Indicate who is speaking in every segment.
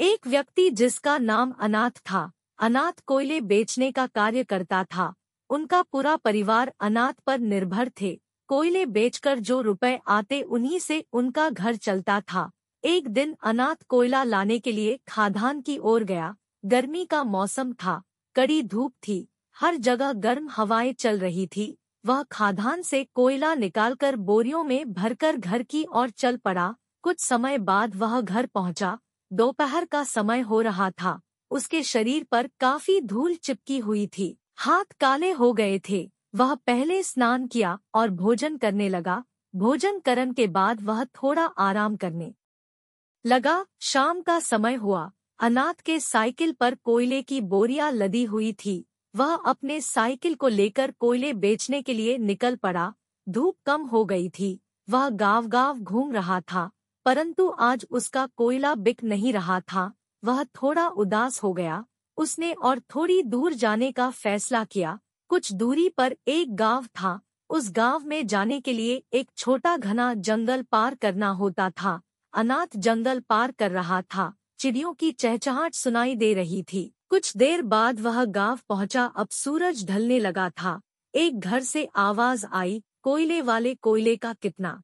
Speaker 1: एक व्यक्ति जिसका नाम अनाथ था, अनाथ कोयले बेचने का कार्य करता था, उनका पूरा परिवार अनाथ पर निर्भर थे। कोयले बेचकर जो रुपए आते उन्हीं से उनका घर चलता था। एक दिन अनाथ कोयला लाने के लिए खादान की ओर गया। गर्मी का मौसम था, कड़ी धूप थी, हर जगह गर्म हवाएँ चल रही थी। वह खादान से कोयला निकालकर बोरियों में भरकर घर की ओर चल पड़ा। कुछ समय बाद वह घर पहुँचा। दोपहर का समय हो रहा था। उसके शरीर पर काफ़ी धूल चिपकी हुई थी। हाथ काले हो गए थे। वह पहले स्नान किया और भोजन करने लगा। भोजन करने के बाद वह थोड़ा आराम करने लगा। शाम का समय हुआ। अनाथ के साइकिल पर कोयले की बोरियाँ लदी हुई थी। वह अपने साइकिल को लेकर कोयले बेचने के लिए निकल पड़ा। धूप कम हो गई थी। वह गाँव गाँव घूम रहा था। परंतु आज उसका कोयला बिक नहीं रहा था। वह थोड़ा उदास हो गया। उसने और थोड़ी दूर जाने का फैसला किया। कुछ दूरी पर एक गाँव था। उस गाँव में जाने के लिए एक छोटा घना जंगल पार करना होता था। अनाथ जंगल पार कर रहा था। चिड़ियों की चहचहाट सुनाई दे रही थी। कुछ देर बाद वह गाँव पहुँचा। अब सूरज ढलने लगा था। एक घर से आवाज़ आई, कोयले वाले कोयले का कितना?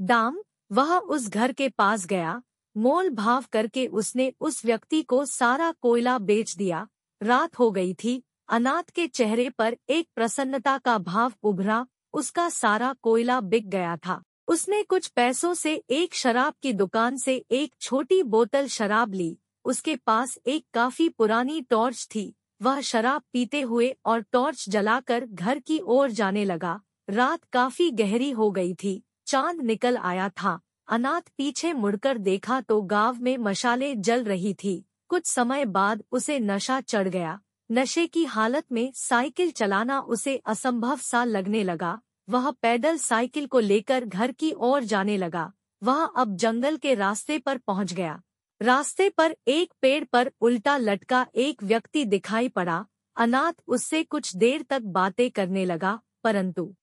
Speaker 1: दाम? वह उस घर के पास गया, मोल भाव करके उसने उस व्यक्ति को सारा कोयला बेच दिया। रात हो गई थी, अनाथ के चेहरे पर एक प्रसन्नता का भाव उभरा, उसका सारा कोयला बिक गया था। उसने कुछ पैसों से एक शराब की दुकान से एक छोटी बोतल शराब ली। उसके पास एक काफ़ी पुरानी टॉर्च थी। वह शराब पीते हुए और टॉर्च जलाकर घर की ओर जाने लगा। रात काफ़ी गहरी हो गई थी। चाँद निकल आया था। अनाथ पीछे मुड़कर देखा तो गाँव में मशाले जल रही थी। कुछ समय बाद उसे नशा चढ़ गया। नशे की हालत में साइकिल चलाना उसे असंभव सा लगने लगा। वह पैदल साइकिल को लेकर घर की ओर जाने लगा। वह अब जंगल के रास्ते पर पहुँच गया। रास्ते पर एक पेड़ पर उल्टा लटका एक व्यक्ति दिखाई पड़ा। अनाथ उससे कुछ देर तक बातें करने लगा, परंतु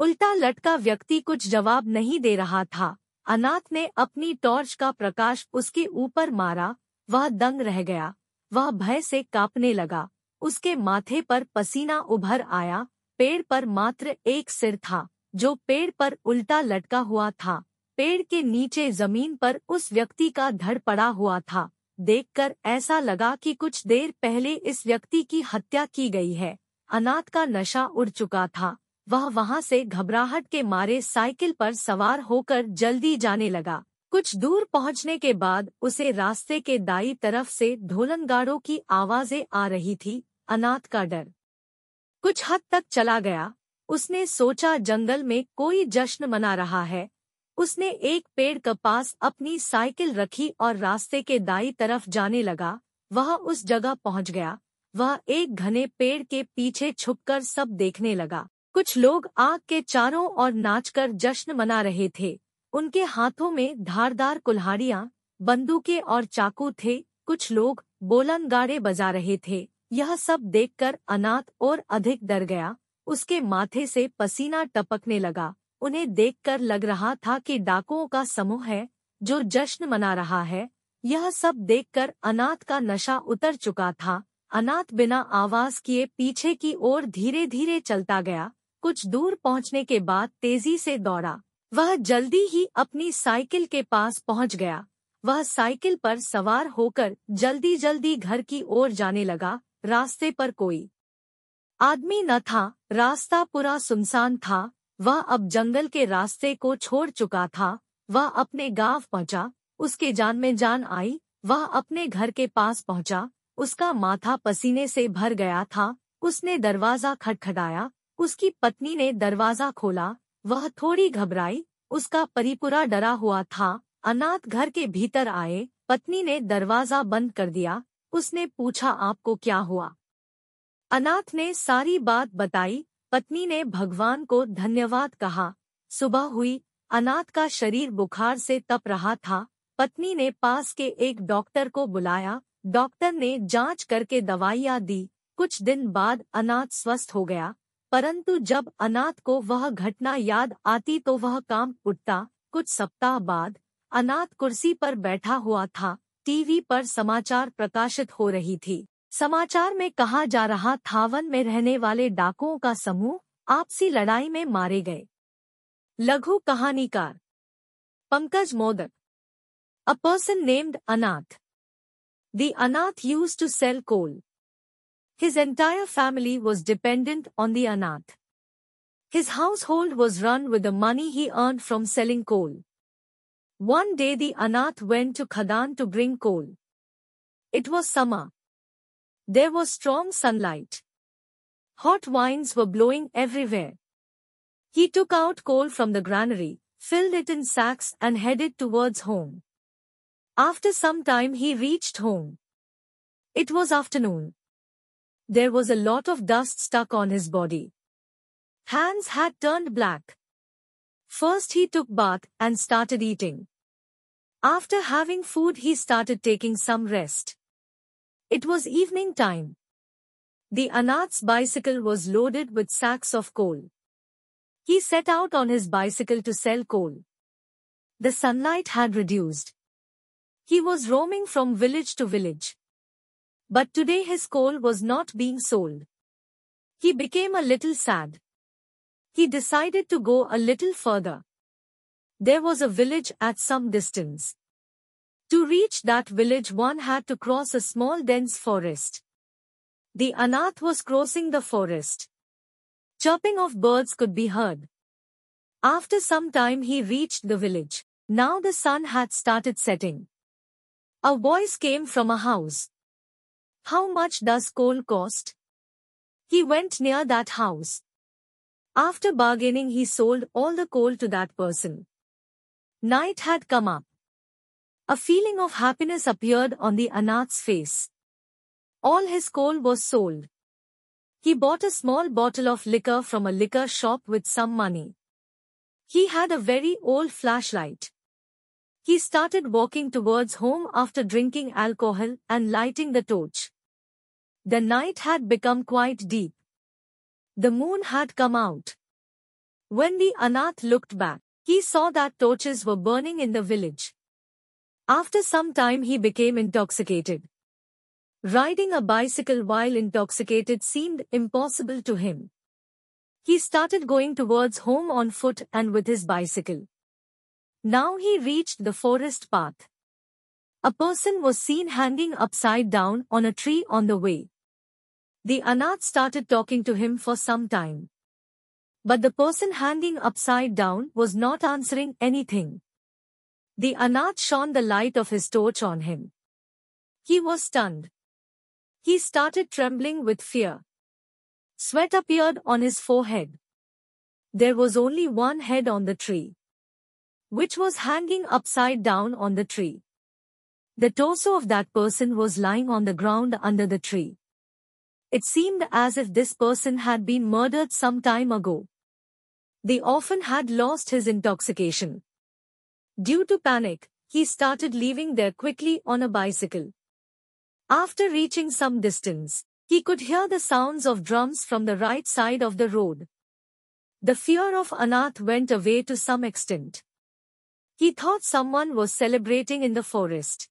Speaker 1: उल्टा लटका व्यक्ति कुछ जवाब नहीं दे रहा था। अनाथ ने अपनी टॉर्च का प्रकाश उसके ऊपर मारा, वह दंग रह गया, वह भय से कांपने लगा, उसके माथे पर पसीना उभर आया, पेड़ पर मात्र एक सिर था, जो पेड़ पर उल्टा लटका हुआ था, पेड़ के नीचे ज़मीन पर उस व्यक्ति का धड़ पड़ा हुआ था, देखकर ऐसा लगा कि कुछ देर पहले इस व्यक्ति की हत्या की गई है, अनाथ का नशा उड़ चुका था। वह वहाँ से घबराहट के मारे साइकिल पर सवार होकर जल्दी जाने लगा। कुछ दूर पहुँचने के बाद उसे रास्ते के दाई तरफ़ से ढोलनगाड़ों की आवाज़ें आ रही थी, अनाथ का डर। कुछ हद तक चला गया। उसने सोचा, जंगल में कोई जश्न मना रहा है। उसने एक पेड़ के पास अपनी साइकिल रखी और रास्ते के दाई तरफ़ जाने लगा। वह उस जगह पहुँच गया। वह एक घने पेड़ के पीछे छुपकर सब देखने लगा। कुछ लोग आग के चारों ओर नाचकर जश्न मना रहे थे। उनके हाथों में धारदार कुल्हाड़ियाँ, बंदूकें और चाकू थे। कुछ लोग बोलन गाड़े बजा रहे थे। यह सब देखकर अनाथ और अधिक डर गया। उसके माथे से पसीना टपकने लगा। उन्हें देखकर लग रहा था कि डाकुओं का समूह है, जो जश्न मना रहा है। यह सब देखकर अनाथ का नशा उतर चुका था। अनाथ बिना आवाज़ किए पीछे की ओर धीरे धीरे चलता गया। कुछ दूर पहुँचने के बाद तेज़ी से दौड़ा। वह जल्दी ही अपनी साइकिल के पास पहुँच गया। वह साइकिल पर सवार होकर जल्दी जल्दी घर की ओर जाने लगा। रास्ते पर कोई आदमी न था। रास्ता पूरा सुनसान था। वह अब जंगल के रास्ते को छोड़ चुका था। वह अपने गाँव पहुँचा। उसके जान में जान आई। वह अपने घर के पास पहुँचा। उसका माथा पसीने से भर गया था। उसने दरवाज़ा खटखटाया। उसकी पत्नी ने दरवाज़ा खोला, वह थोड़ी घबराई, उसका परिपुरा डरा हुआ था। अनाथ घर के भीतर आए, पत्नी ने दरवाज़ा बंद कर दिया, उसने पूछा, आपको क्या हुआ? अनाथ ने सारी बात बताई, पत्नी ने भगवान को धन्यवाद कहा। सुबह हुई, अनाथ का शरीर बुखार से तप रहा था। पत्नी ने पास के एक डॉक्टर को बुलाया, डॉक्टर ने जाँच करके दवाइयाँ दी। कुछ दिन बाद अनाथ स्वस्थ हो गया। परंतु जब अनाथ को वह घटना याद आती तो वह काम उठता। कुछ सप्ताह बाद अनाथ कुर्सी पर बैठा हुआ था। टीवी पर समाचार प्रकाशित हो रही थी। समाचार में कहा जा रहा था, वन में रहने वाले डाकुओं का समूह आपसी लड़ाई में मारे गए। लघु कहानीकार Pankaj Modak. A person named Anath the Anath used to sell coal His entire family was dependent on the Anath. His household was run with the money he earned from selling coal. One day the Anath went to Khadan to bring coal. It was summer. There was strong sunlight. Hot winds were blowing everywhere. He took out coal from the granary, filled it in sacks and headed towards home. After some time he reached home. It was afternoon. There was a lot of dust stuck on his body. Hands had turned black. First he took bath and started eating. After having food he started taking some rest. It was evening time. The Anath's bicycle was loaded with sacks of coal. He set out on his bicycle to sell coal. The sunlight had reduced. He was roaming from village to village. But today his coal was not being sold. He became a little sad. He decided to go a little further. There was a village at some distance. To reach that village one had to cross a small dense forest. The Anath was crossing the forest. Chirping of birds could be heard. After some time he reached the village. Now the sun had started setting. A voice came from a house. How much does coal cost? He went near that house. After bargaining he sold all the coal to that person. Night had come up. A feeling of happiness appeared on the Anath's face. All his coal was sold. He bought a small bottle of liquor from a liquor shop with some money. He had a very old flashlight. He started walking towards home after drinking alcohol and lighting the torch. The night had become quite deep. The moon had come out. When the Anath looked back, he saw that torches were burning in the village. After some time he became intoxicated. Riding a bicycle while intoxicated seemed impossible to him. He started going towards home on foot and with his bicycle. Now he reached the forest path. A person was seen hanging upside down on a tree on the way. The Anath started talking to him for some time. But the person hanging upside down was not answering anything. The Anath shone the light of his torch on him. He was stunned. He started trembling with fear. Sweat appeared on his forehead. There was only one head on the tree, which was hanging upside down on the tree. The torso of that person was lying on the ground under the tree. It seemed as if this person had been murdered some time ago. The orphan had lost his intoxication. Due to panic, he started leaving there quickly on a bicycle. After reaching some distance, he could hear the sounds of drums from the right side of the road. The fear of Anath went away to some extent. He thought someone was celebrating in the forest.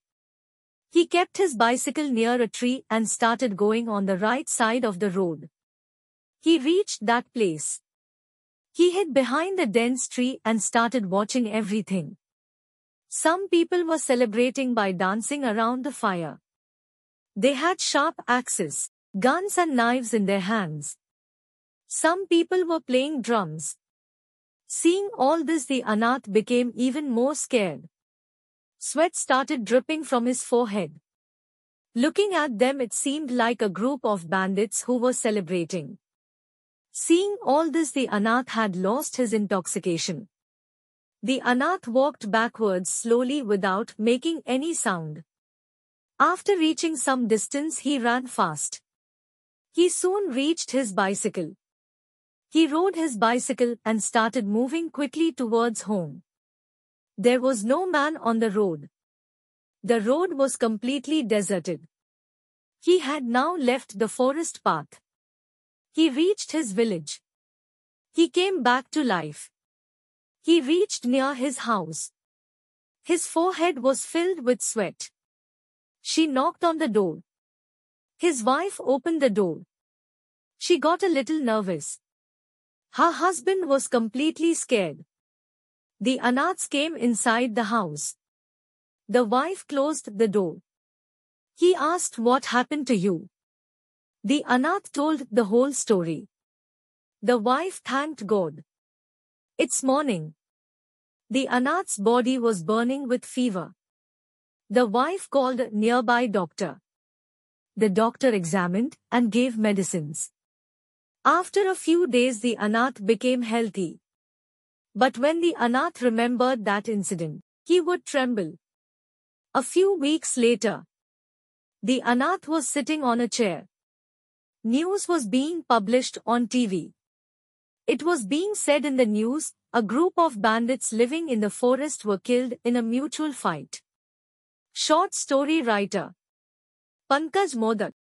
Speaker 1: He kept his bicycle near a tree and started going on the right side of the road. He reached that place. He hid behind the dense tree and started watching everything. Some people were celebrating by dancing around the fire. They had sharp axes, guns and knives in their hands. Some people were playing drums. Seeing all this the Anath became even more scared. Sweat started dripping from his forehead. Looking at them it seemed like a group of bandits who were celebrating. Seeing all this the Anath had lost his intoxication. The Anath walked backwards slowly without making any sound. After reaching some distance he ran fast. He soon reached his bicycle. He rode his bicycle and started moving quickly towards home. There was no man on the road. The road was completely deserted. He had now left the forest path. He reached his village. He came back to life. He reached near his house. His forehead was filled with sweat. She knocked on the door. His wife opened the door. She got a little nervous. Her husband was completely scared. The Anaths came inside the house. The wife closed the door. He asked what happened to you. The Anath told the whole story. The wife thanked God. It's morning. The Anath's body was burning with fever. The wife called a nearby doctor. The doctor examined and gave medicines. After a few days the Anath became healthy. But when the Anath remembered that incident, he would tremble. A few weeks later, the Anath was sitting on a chair. News was being published on TV. It was being said in the news, a group of bandits living in the forest were killed in a mutual fight. Short story writer Pankaj Modak